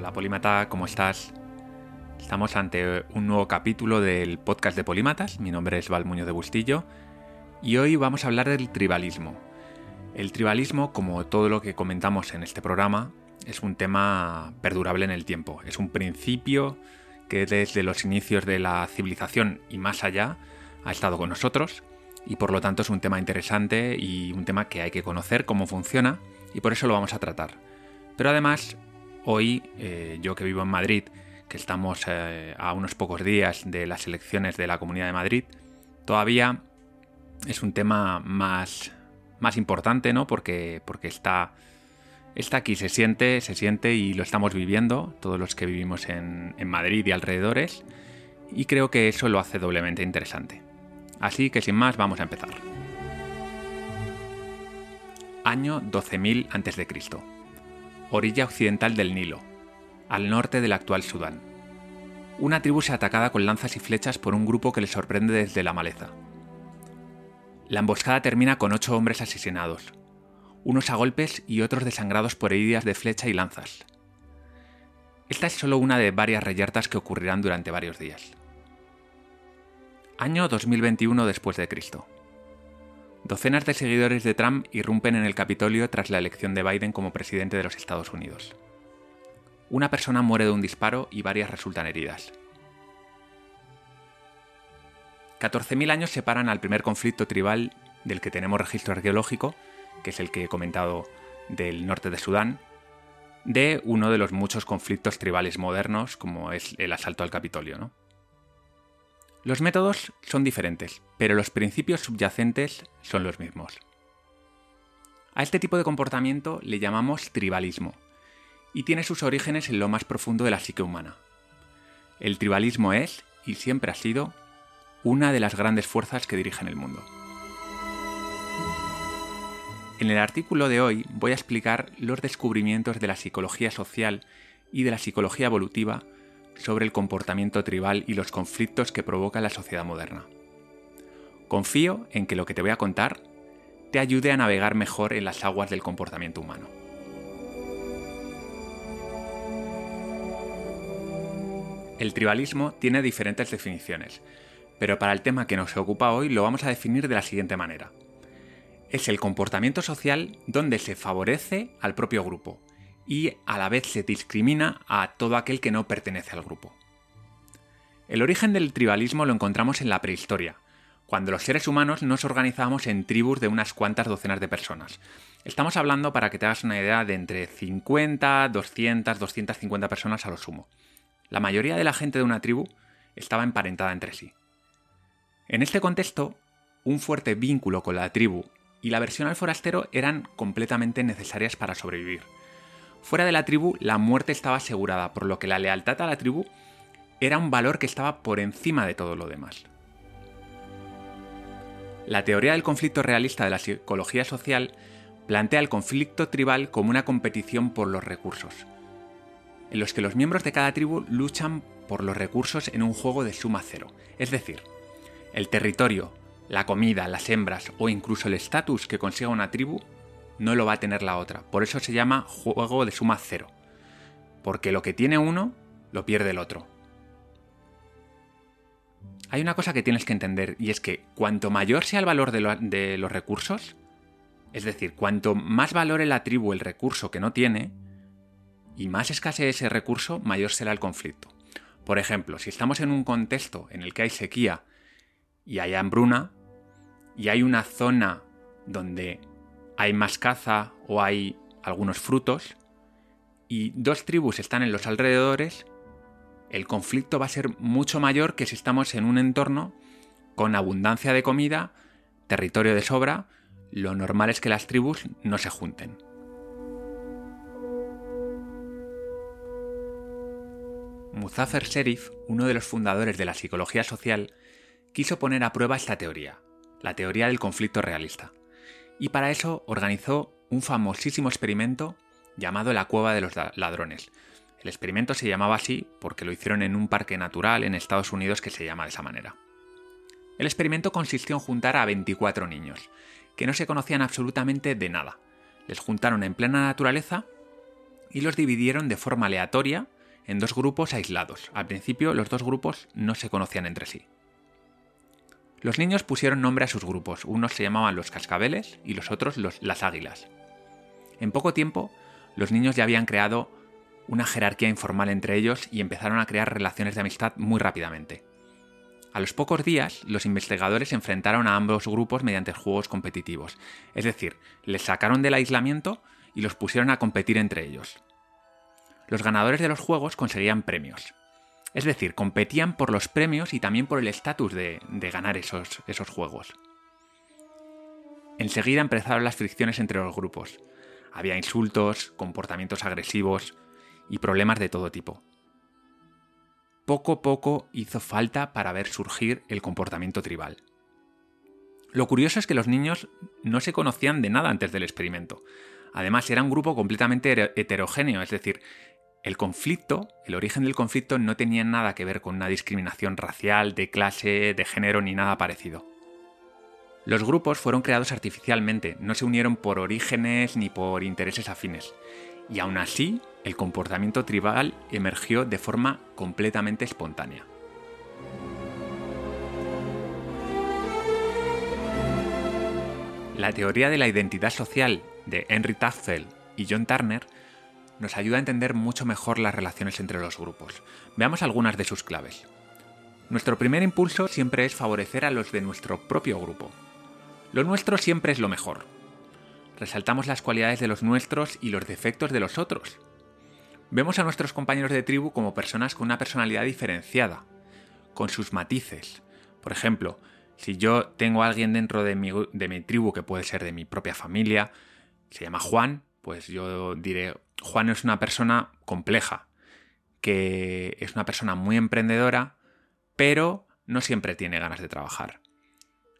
Hola Polímata, ¿cómo estás? Estamos ante un nuevo capítulo del podcast de Polímatas. Mi nombre es Val Muñoz de Bustillo y hoy vamos a hablar del tribalismo. El tribalismo, como todo lo que comentamos en este programa, es un tema perdurable en el tiempo. Es un principio que desde los inicios de la civilización y más allá ha estado con nosotros y por lo tanto es un tema interesante y un tema que hay que conocer cómo funciona y por eso lo vamos a tratar. Pero además, hoy, eh, yo que vivo en Madrid, que estamos eh, a unos pocos días de las elecciones de la Comunidad de Madrid, todavía es un tema más, más importante, ¿no? Porque, porque está, está aquí, se siente, se siente y lo estamos viviendo, todos los que vivimos en, en Madrid y alrededores, y creo que eso lo hace doblemente interesante. Así que sin más, vamos a empezar. Año 12.000 a.C. Orilla occidental del Nilo, al norte del actual Sudán. Una tribu se atacada con lanzas y flechas por un grupo que le sorprende desde la maleza. La emboscada termina con ocho hombres asesinados, unos a golpes y otros desangrados por heridas de flecha y lanzas. Esta es solo una de varias reyertas que ocurrirán durante varios días. Año 2021 después de Cristo. Docenas de seguidores de Trump irrumpen en el Capitolio tras la elección de Biden como presidente de los Estados Unidos. Una persona muere de un disparo y varias resultan heridas. 14.000 años separan al primer conflicto tribal del que tenemos registro arqueológico, que es el que he comentado del norte de Sudán, de uno de los muchos conflictos tribales modernos como es el asalto al Capitolio. ¿no? Los métodos son diferentes, pero los principios subyacentes son los mismos. A este tipo de comportamiento le llamamos tribalismo, y tiene sus orígenes en lo más profundo de la psique humana. El tribalismo es, y siempre ha sido, una de las grandes fuerzas que dirigen el mundo. En el artículo de hoy voy a explicar los descubrimientos de la psicología social y de la psicología evolutiva sobre el comportamiento tribal y los conflictos que provoca la sociedad moderna. Confío en que lo que te voy a contar te ayude a navegar mejor en las aguas del comportamiento humano. El tribalismo tiene diferentes definiciones, pero para el tema que nos ocupa hoy lo vamos a definir de la siguiente manera. Es el comportamiento social donde se favorece al propio grupo, y a la vez se discrimina a todo aquel que no pertenece al grupo. El origen del tribalismo lo encontramos en la prehistoria, cuando los seres humanos nos organizábamos en tribus de unas cuantas docenas de personas. Estamos hablando, para que te hagas una idea, de entre 50, 200, 250 personas a lo sumo. La mayoría de la gente de una tribu estaba emparentada entre sí. En este contexto, un fuerte vínculo con la tribu y la versión al forastero eran completamente necesarias para sobrevivir. Fuera de la tribu, la muerte estaba asegurada, por lo que la lealtad a la tribu era un valor que estaba por encima de todo lo demás. La teoría del conflicto realista de la psicología social plantea el conflicto tribal como una competición por los recursos, en los que los miembros de cada tribu luchan por los recursos en un juego de suma cero, es decir, el territorio, la comida, las hembras o incluso el estatus que consiga una tribu no lo va a tener la otra. Por eso se llama juego de suma cero. Porque lo que tiene uno, lo pierde el otro. Hay una cosa que tienes que entender y es que cuanto mayor sea el valor de, los recursos, es decir, cuanto más valore la tribu el recurso que no tiene, y más escasee ese recurso, mayor será el conflicto. Por ejemplo, si estamos en un contexto en el que hay sequía y hay hambruna, y hay una zona donde hay más caza o hay algunos frutos y dos tribus están en los alrededores, el conflicto va a ser mucho mayor que si estamos en un entorno con abundancia de comida, territorio de sobra, lo normal es que las tribus no se junten. Muzafer Sherif, uno de los fundadores de la psicología social, quiso poner a prueba esta teoría, la teoría del conflicto realista y para eso organizó un famosísimo experimento llamado la Cueva de los Ladrones. El experimento se llamaba así porque lo hicieron en un parque natural en Estados Unidos que se llama de esa manera. El experimento consistió en juntar a 24 niños, que no se conocían absolutamente de nada. Les juntaron en plena naturaleza y los dividieron de forma aleatoria en dos grupos aislados. Al principio los dos grupos no se conocían entre sí. Los niños pusieron nombre a sus grupos, unos se llamaban los cascabeles y los otros las águilas. En poco tiempo, los niños ya habían creado una jerarquía informal entre ellos y empezaron a crear relaciones de amistad muy rápidamente. A los pocos días, los investigadores enfrentaron a ambos grupos mediante juegos competitivos, es decir, les sacaron del aislamiento y los pusieron a competir entre ellos. Los ganadores de los juegos conseguían premios. Es decir, competían por los premios y también por el estatus de, ganar esos, esos juegos. Enseguida empezaron las fricciones entre los grupos. Había insultos, comportamientos agresivos, y problemas de todo tipo. Poco a poco hizo falta para ver surgir el comportamiento tribal. Lo curioso es que los niños no se conocían de nada antes del experimento. Además, era un grupo completamente heterogéneo, es decir, el conflicto, el origen del conflicto no tenía nada que ver con una discriminación racial, de clase, de género ni nada parecido. Los grupos fueron creados artificialmente, no se unieron por orígenes ni por intereses afines, y aún así el comportamiento tribal emergió de forma completamente espontánea. La teoría de la identidad social de Henry Tafel y John Turner nos ayuda a entender mucho mejor las relaciones entre los grupos. Veamos algunas de sus claves. Nuestro primer impulso siempre es favorecer a los de nuestro propio grupo. Lo nuestro siempre es lo mejor. Resaltamos las cualidades de los nuestros y los defectos de los otros. Vemos a nuestros compañeros de tribu como personas con una personalidad diferenciada, con sus matices. Por ejemplo, si yo tengo a alguien dentro de mi, de mi tribu que puede ser de mi propia familia, se llama Juan, pues yo diré, Juan es una persona compleja, que es una persona muy emprendedora, pero no siempre tiene ganas de trabajar.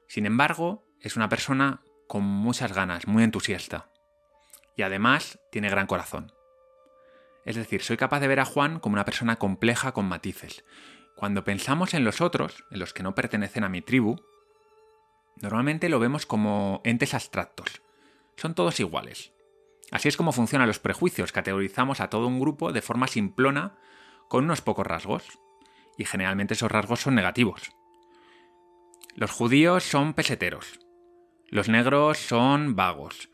Sin embargo, es una persona con muchas ganas, muy entusiasta. Y además tiene gran corazón. Es decir, soy capaz de ver a Juan como una persona compleja con matices. Cuando pensamos en los otros, en los que no pertenecen a mi tribu, normalmente lo vemos como entes abstractos. Son todos iguales. Así es como funcionan los prejuicios. Categorizamos a todo un grupo de forma simplona con unos pocos rasgos. Y generalmente esos rasgos son negativos. Los judíos son peseteros. Los negros son vagos.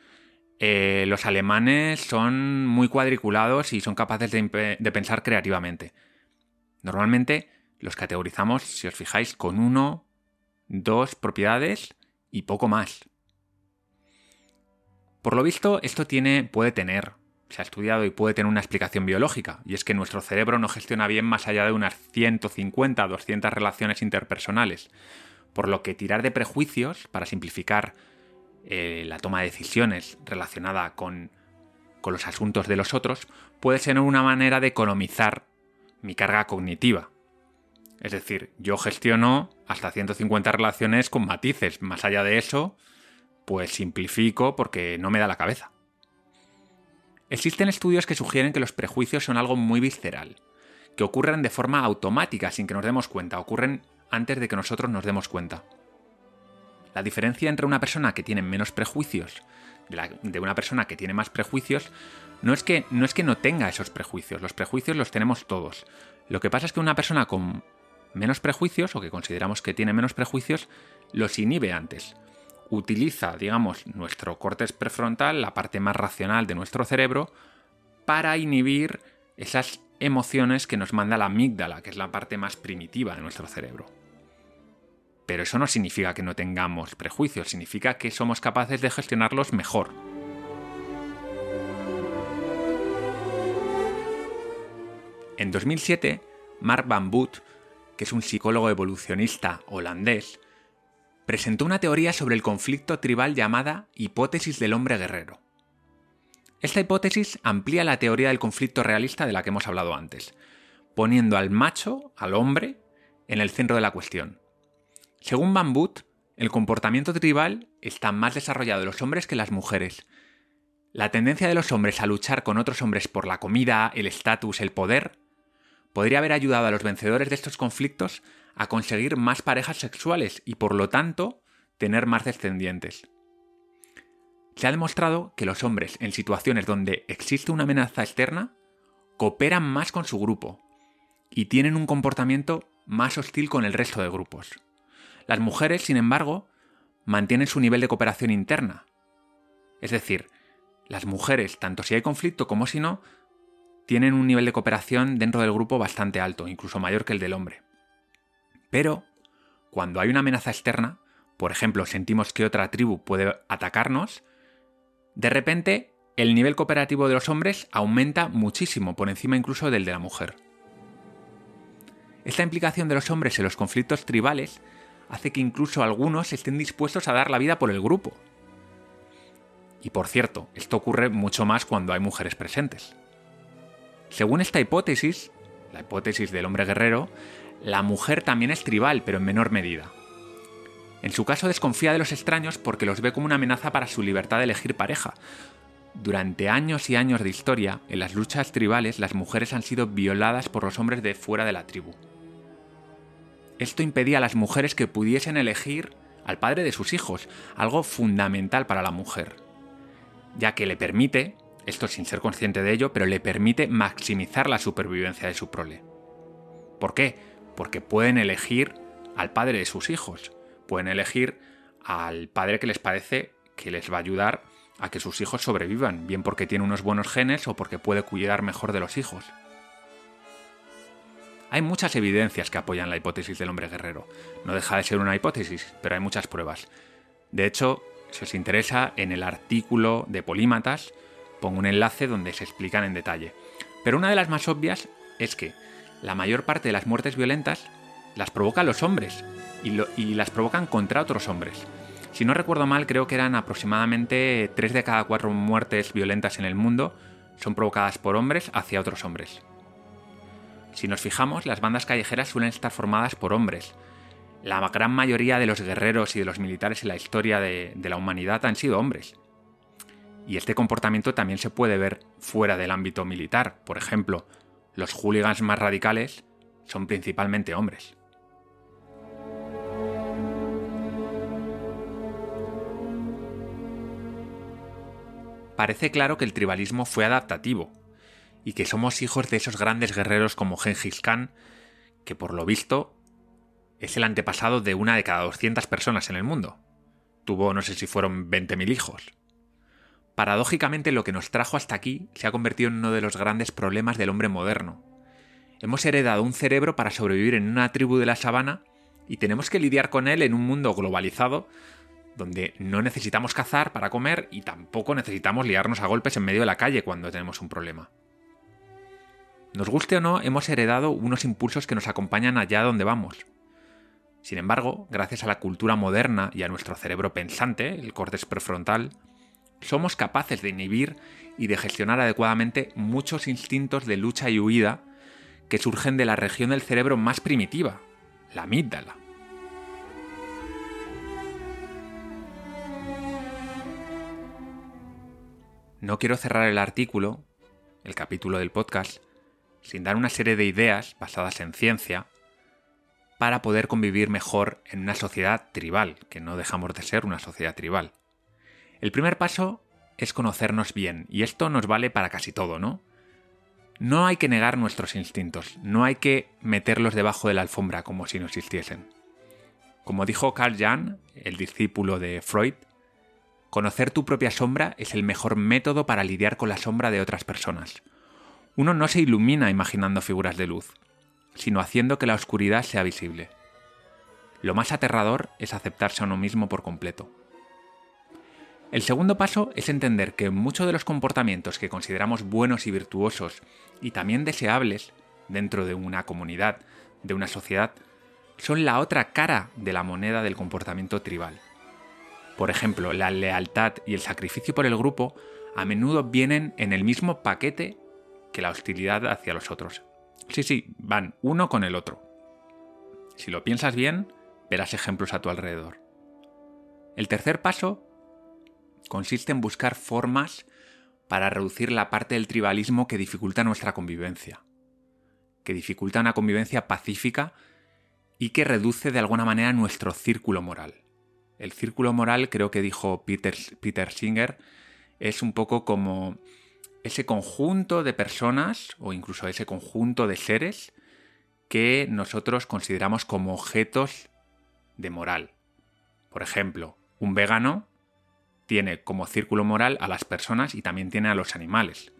Eh, los alemanes son muy cuadriculados y son capaces de, pensar creativamente. Normalmente los categorizamos, si os fijáis, con uno, dos propiedades y poco más. Por lo visto, esto tiene, puede tener, se ha estudiado y puede tener una explicación biológica, y es que nuestro cerebro no gestiona bien más allá de unas 150 200 relaciones interpersonales, por lo que tirar de prejuicios, para simplificar eh, la toma de decisiones relacionada con, con los asuntos de los otros puede ser una manera de economizar mi carga cognitiva. Es decir, yo gestiono hasta 150 relaciones con matices. Más allá de eso, pues simplifico porque no me da la cabeza. Existen estudios que sugieren que los prejuicios son algo muy visceral, que ocurren de forma automática sin que nos demos cuenta, ocurren antes de que nosotros nos demos cuenta. La diferencia entre una persona que tiene menos prejuicios de, una persona que tiene más prejuicios no es, que, no es que no tenga esos prejuicios, los prejuicios los tenemos todos. Lo que pasa es que una persona con menos prejuicios, o que consideramos que tiene menos prejuicios, los inhibe antes. Utiliza, digamos, nuestro cortes prefrontal, la parte más racional de nuestro cerebro, para inhibir esas emociones que nos manda la amígdala, que es la parte más primitiva de nuestro cerebro. Pero eso no significa que no tengamos prejuicios, significa que somos capaces de gestionarlos mejor. En 2007, Mark Van Boot, que es un psicólogo evolucionista holandés, presentó una teoría sobre el conflicto tribal llamada hipótesis del hombre guerrero. Esta hipótesis amplía la teoría del conflicto realista de la que hemos hablado antes, poniendo al macho, al hombre, en el centro de la cuestión. Según Van el comportamiento tribal está más desarrollado en los hombres que en las mujeres. La tendencia de los hombres a luchar con otros hombres por la comida, el estatus, el poder, podría haber ayudado a los vencedores de estos conflictos a conseguir más parejas sexuales y por lo tanto tener más descendientes. Se ha demostrado que los hombres en situaciones donde existe una amenaza externa cooperan más con su grupo y tienen un comportamiento más hostil con el resto de grupos. Las mujeres, sin embargo, mantienen su nivel de cooperación interna. Es decir, las mujeres, tanto si hay conflicto como si no, tienen un nivel de cooperación dentro del grupo bastante alto, incluso mayor que el del hombre. Pero, cuando hay una amenaza externa, por ejemplo, sentimos que otra tribu puede atacarnos, de repente el nivel cooperativo de los hombres aumenta muchísimo, por encima incluso del de la mujer. Esta implicación de los hombres en los conflictos tribales hace que incluso algunos estén dispuestos a dar la vida por el grupo. Y por cierto, esto ocurre mucho más cuando hay mujeres presentes. Según esta hipótesis, la hipótesis del hombre guerrero, la mujer también es tribal, pero en menor medida. En su caso desconfía de los extraños porque los ve como una amenaza para su libertad de elegir pareja. Durante años y años de historia, en las luchas tribales las mujeres han sido violadas por los hombres de fuera de la tribu. Esto impedía a las mujeres que pudiesen elegir al padre de sus hijos, algo fundamental para la mujer, ya que le permite esto sin ser consciente de ello, pero le permite maximizar la supervivencia de su prole. ¿Por qué? Porque pueden elegir al padre de sus hijos, pueden elegir al padre que les parece que les va a ayudar a que sus hijos sobrevivan, bien porque tiene unos buenos genes o porque puede cuidar mejor de los hijos. Hay muchas evidencias que apoyan la hipótesis del hombre guerrero. No deja de ser una hipótesis, pero hay muchas pruebas. De hecho, si os interesa, en el artículo de Polímatas Pongo un enlace donde se explican en detalle. Pero una de las más obvias es que la mayor parte de las muertes violentas las provocan los hombres y, las provocan contra otros hombres. Si no recuerdo mal, creo que eran aproximadamente 3 de cada 4 muertes violentas en el mundo son provocadas por hombres hacia otros hombres. Si nos fijamos, las bandas callejeras suelen estar formadas por hombres. La gran mayoría de los guerreros y de los militares en la historia de la humanidad han sido hombres. Y este comportamiento también se puede ver fuera del ámbito militar. Por ejemplo, los hooligans más radicales son principalmente hombres. Parece claro que el tribalismo fue adaptativo y que somos hijos de esos grandes guerreros como Genghis Khan, que por lo visto es el antepasado de una de cada 200 personas en el mundo. Tuvo no sé si fueron 20.000 hijos. Paradójicamente lo que nos trajo hasta aquí se ha convertido en uno de los grandes problemas del hombre moderno. Hemos heredado un cerebro para sobrevivir en una tribu de la sabana y tenemos que lidiar con él en un mundo globalizado donde no necesitamos cazar para comer y tampoco necesitamos liarnos a golpes en medio de la calle cuando tenemos un problema. Nos guste o no, hemos heredado unos impulsos que nos acompañan allá donde vamos. Sin embargo, gracias a la cultura moderna y a nuestro cerebro pensante, el córtex prefrontal, somos capaces de inhibir y de gestionar adecuadamente muchos instintos de lucha y huida que surgen de la región del cerebro más primitiva, la amígdala. No quiero cerrar el artículo, el capítulo del podcast, sin dar una serie de ideas basadas en ciencia para poder convivir mejor en una sociedad tribal, que no dejamos de ser una sociedad tribal. El primer paso es conocernos bien, y esto nos vale para casi todo, ¿no? No hay que negar nuestros instintos, no hay que meterlos debajo de la alfombra como si no existiesen. Como dijo Carl Jung, el discípulo de Freud, conocer tu propia sombra es el mejor método para lidiar con la sombra de otras personas. Uno no se ilumina imaginando figuras de luz, sino haciendo que la oscuridad sea visible. Lo más aterrador es aceptarse a uno mismo por completo. El segundo paso es entender que muchos de los comportamientos que consideramos buenos y virtuosos y también deseables dentro de una comunidad, de una sociedad, son la otra cara de la moneda del comportamiento tribal. Por ejemplo, la lealtad y el sacrificio por el grupo a menudo vienen en el mismo paquete que la hostilidad hacia los otros. Sí, sí, van uno con el otro. Si lo piensas bien, verás ejemplos a tu alrededor. El tercer paso consiste en buscar formas para reducir la parte del tribalismo que dificulta nuestra convivencia, que dificulta una convivencia pacífica y que reduce de alguna manera nuestro círculo moral. El círculo moral, creo que dijo Peter, Peter Singer, es un poco como ese conjunto de personas o incluso ese conjunto de seres que nosotros consideramos como objetos de moral. Por ejemplo, un vegano tiene como círculo moral a las personas y también tiene a los animales.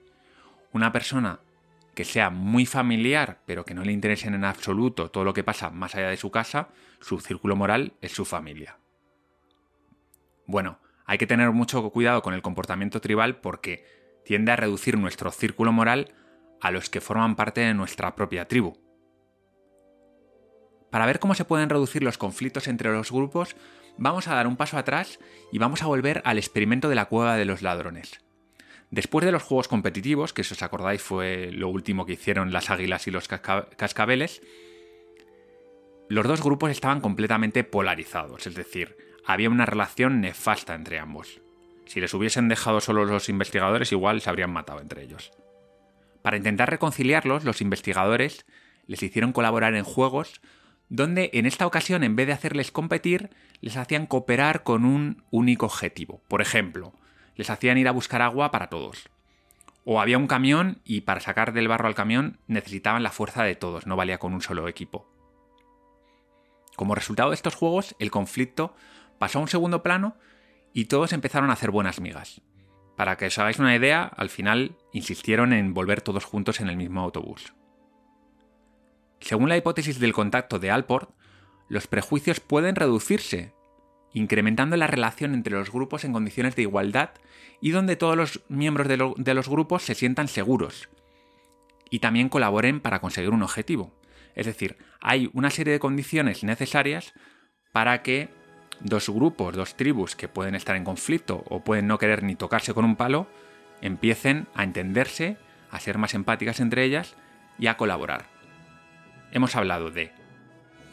Una persona que sea muy familiar, pero que no le interese en absoluto todo lo que pasa más allá de su casa, su círculo moral es su familia. Bueno, hay que tener mucho cuidado con el comportamiento tribal porque tiende a reducir nuestro círculo moral a los que forman parte de nuestra propia tribu. Para ver cómo se pueden reducir los conflictos entre los grupos, vamos a dar un paso atrás y vamos a volver al experimento de la cueva de los ladrones. Después de los juegos competitivos, que si os acordáis fue lo último que hicieron las águilas y los cascabeles, los dos grupos estaban completamente polarizados, es decir, había una relación nefasta entre ambos. Si les hubiesen dejado solo los investigadores, igual se habrían matado entre ellos. Para intentar reconciliarlos, los investigadores les hicieron colaborar en juegos donde en esta ocasión, en vez de hacerles competir, les hacían cooperar con un único objetivo. Por ejemplo, les hacían ir a buscar agua para todos. O había un camión y para sacar del barro al camión necesitaban la fuerza de todos, no valía con un solo equipo. Como resultado de estos juegos, el conflicto pasó a un segundo plano y todos empezaron a hacer buenas migas. Para que os hagáis una idea, al final insistieron en volver todos juntos en el mismo autobús. Según la hipótesis del contacto de Alport, los prejuicios pueden reducirse, incrementando la relación entre los grupos en condiciones de igualdad y donde todos los miembros de, los grupos se sientan seguros y también colaboren para conseguir un objetivo. Es decir, hay una serie de condiciones necesarias para que dos grupos, dos tribus que pueden estar en conflicto o pueden no querer ni tocarse con un palo, empiecen a entenderse, a ser más empáticas entre ellas y a colaborar. Hemos hablado de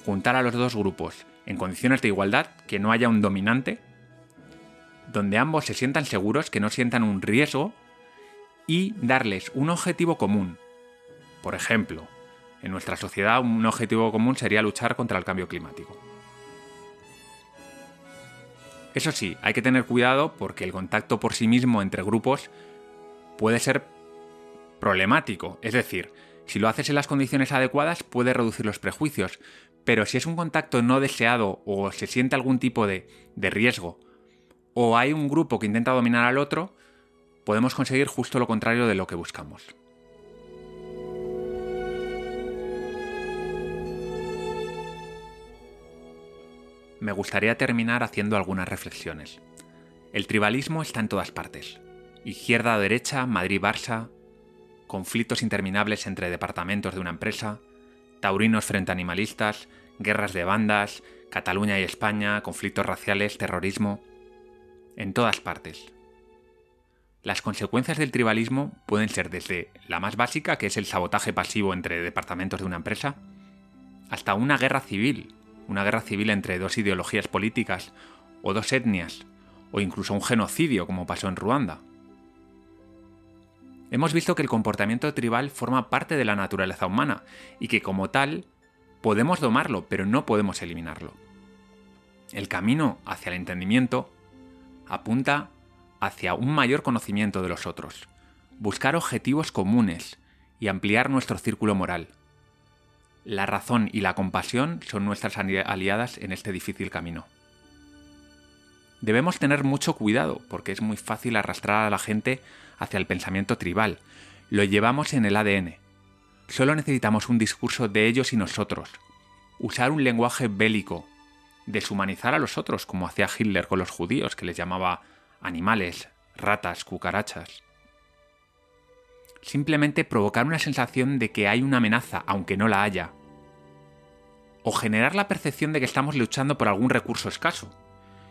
juntar a los dos grupos en condiciones de igualdad, que no haya un dominante, donde ambos se sientan seguros, que no sientan un riesgo, y darles un objetivo común. Por ejemplo, en nuestra sociedad un objetivo común sería luchar contra el cambio climático. Eso sí, hay que tener cuidado porque el contacto por sí mismo entre grupos puede ser problemático. Es decir, si lo haces en las condiciones adecuadas puede reducir los prejuicios, pero si es un contacto no deseado o se siente algún tipo de, de riesgo, o hay un grupo que intenta dominar al otro, podemos conseguir justo lo contrario de lo que buscamos. me gustaría terminar haciendo algunas reflexiones. El tribalismo está en todas partes. Izquierda derecha, Madrid-Barça, conflictos interminables entre departamentos de una empresa, taurinos frente a animalistas, guerras de bandas, Cataluña y España, conflictos raciales, terrorismo. En todas partes. Las consecuencias del tribalismo pueden ser desde la más básica, que es el sabotaje pasivo entre departamentos de una empresa, hasta una guerra civil una guerra civil entre dos ideologías políticas, o dos etnias, o incluso un genocidio como pasó en Ruanda. Hemos visto que el comportamiento tribal forma parte de la naturaleza humana y que como tal podemos domarlo, pero no podemos eliminarlo. El camino hacia el entendimiento apunta hacia un mayor conocimiento de los otros, buscar objetivos comunes y ampliar nuestro círculo moral. La razón y la compasión son nuestras aliadas en este difícil camino. Debemos tener mucho cuidado porque es muy fácil arrastrar a la gente hacia el pensamiento tribal. Lo llevamos en el ADN. Solo necesitamos un discurso de ellos y nosotros. Usar un lenguaje bélico. Deshumanizar a los otros como hacía Hitler con los judíos que les llamaba animales, ratas, cucarachas simplemente provocar una sensación de que hay una amenaza, aunque no la haya. O generar la percepción de que estamos luchando por algún recurso escaso,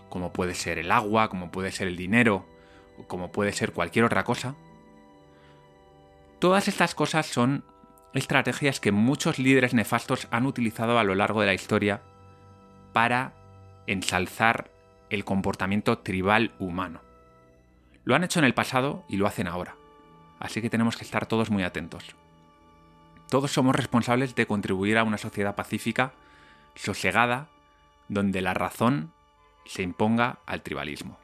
como puede ser el agua, como puede ser el dinero, como puede ser cualquier otra cosa. Todas estas cosas son estrategias que muchos líderes nefastos han utilizado a lo largo de la historia para ensalzar el comportamiento tribal humano. Lo han hecho en el pasado y lo hacen ahora así que tenemos que estar todos muy atentos. Todos somos responsables de contribuir a una sociedad pacífica, sosegada, donde la razón se imponga al tribalismo.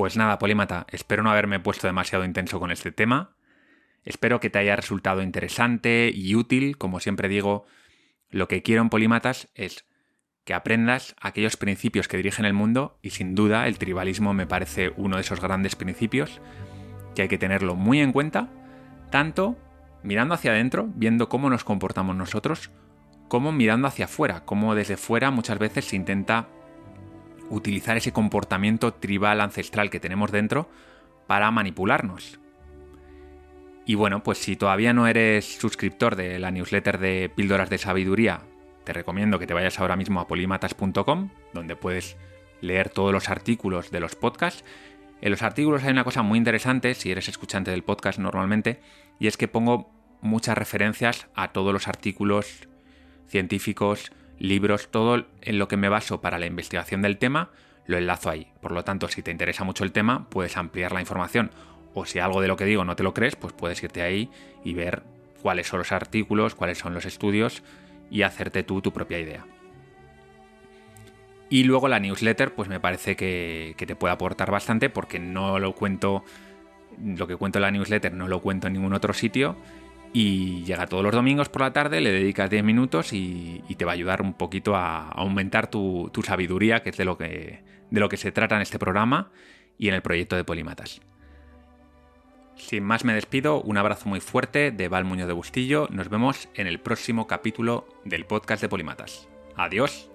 Pues nada, Polímata, espero no haberme puesto demasiado intenso con este tema. Espero que te haya resultado interesante y útil. Como siempre digo, lo que quiero en Polímatas es que aprendas aquellos principios que dirigen el mundo y sin duda el tribalismo me parece uno de esos grandes principios que hay que tenerlo muy en cuenta, tanto mirando hacia adentro, viendo cómo nos comportamos nosotros, como mirando hacia afuera, como desde fuera muchas veces se intenta utilizar ese comportamiento tribal ancestral que tenemos dentro para manipularnos. Y bueno, pues si todavía no eres suscriptor de la newsletter de Píldoras de Sabiduría, te recomiendo que te vayas ahora mismo a polimatas.com, donde puedes leer todos los artículos de los podcasts. En los artículos hay una cosa muy interesante, si eres escuchante del podcast normalmente, y es que pongo muchas referencias a todos los artículos científicos, libros, todo en lo que me baso para la investigación del tema, lo enlazo ahí. Por lo tanto, si te interesa mucho el tema, puedes ampliar la información. O si algo de lo que digo no te lo crees, pues puedes irte ahí y ver cuáles son los artículos, cuáles son los estudios y hacerte tú tu propia idea. Y luego la newsletter, pues me parece que, te puede aportar bastante porque no lo cuento, lo que cuento en la newsletter no lo cuento en ningún otro sitio y llega todos los domingos por la tarde, le dedicas 10 minutos y, te va a ayudar un poquito a, aumentar tu, tu, sabiduría, que es de lo que, de lo que se trata en este programa y en el proyecto de Polimatas. Sin más me despido, un abrazo muy fuerte de Val Muñoz de Bustillo, nos vemos en el próximo capítulo del podcast de Polimatas. Adiós.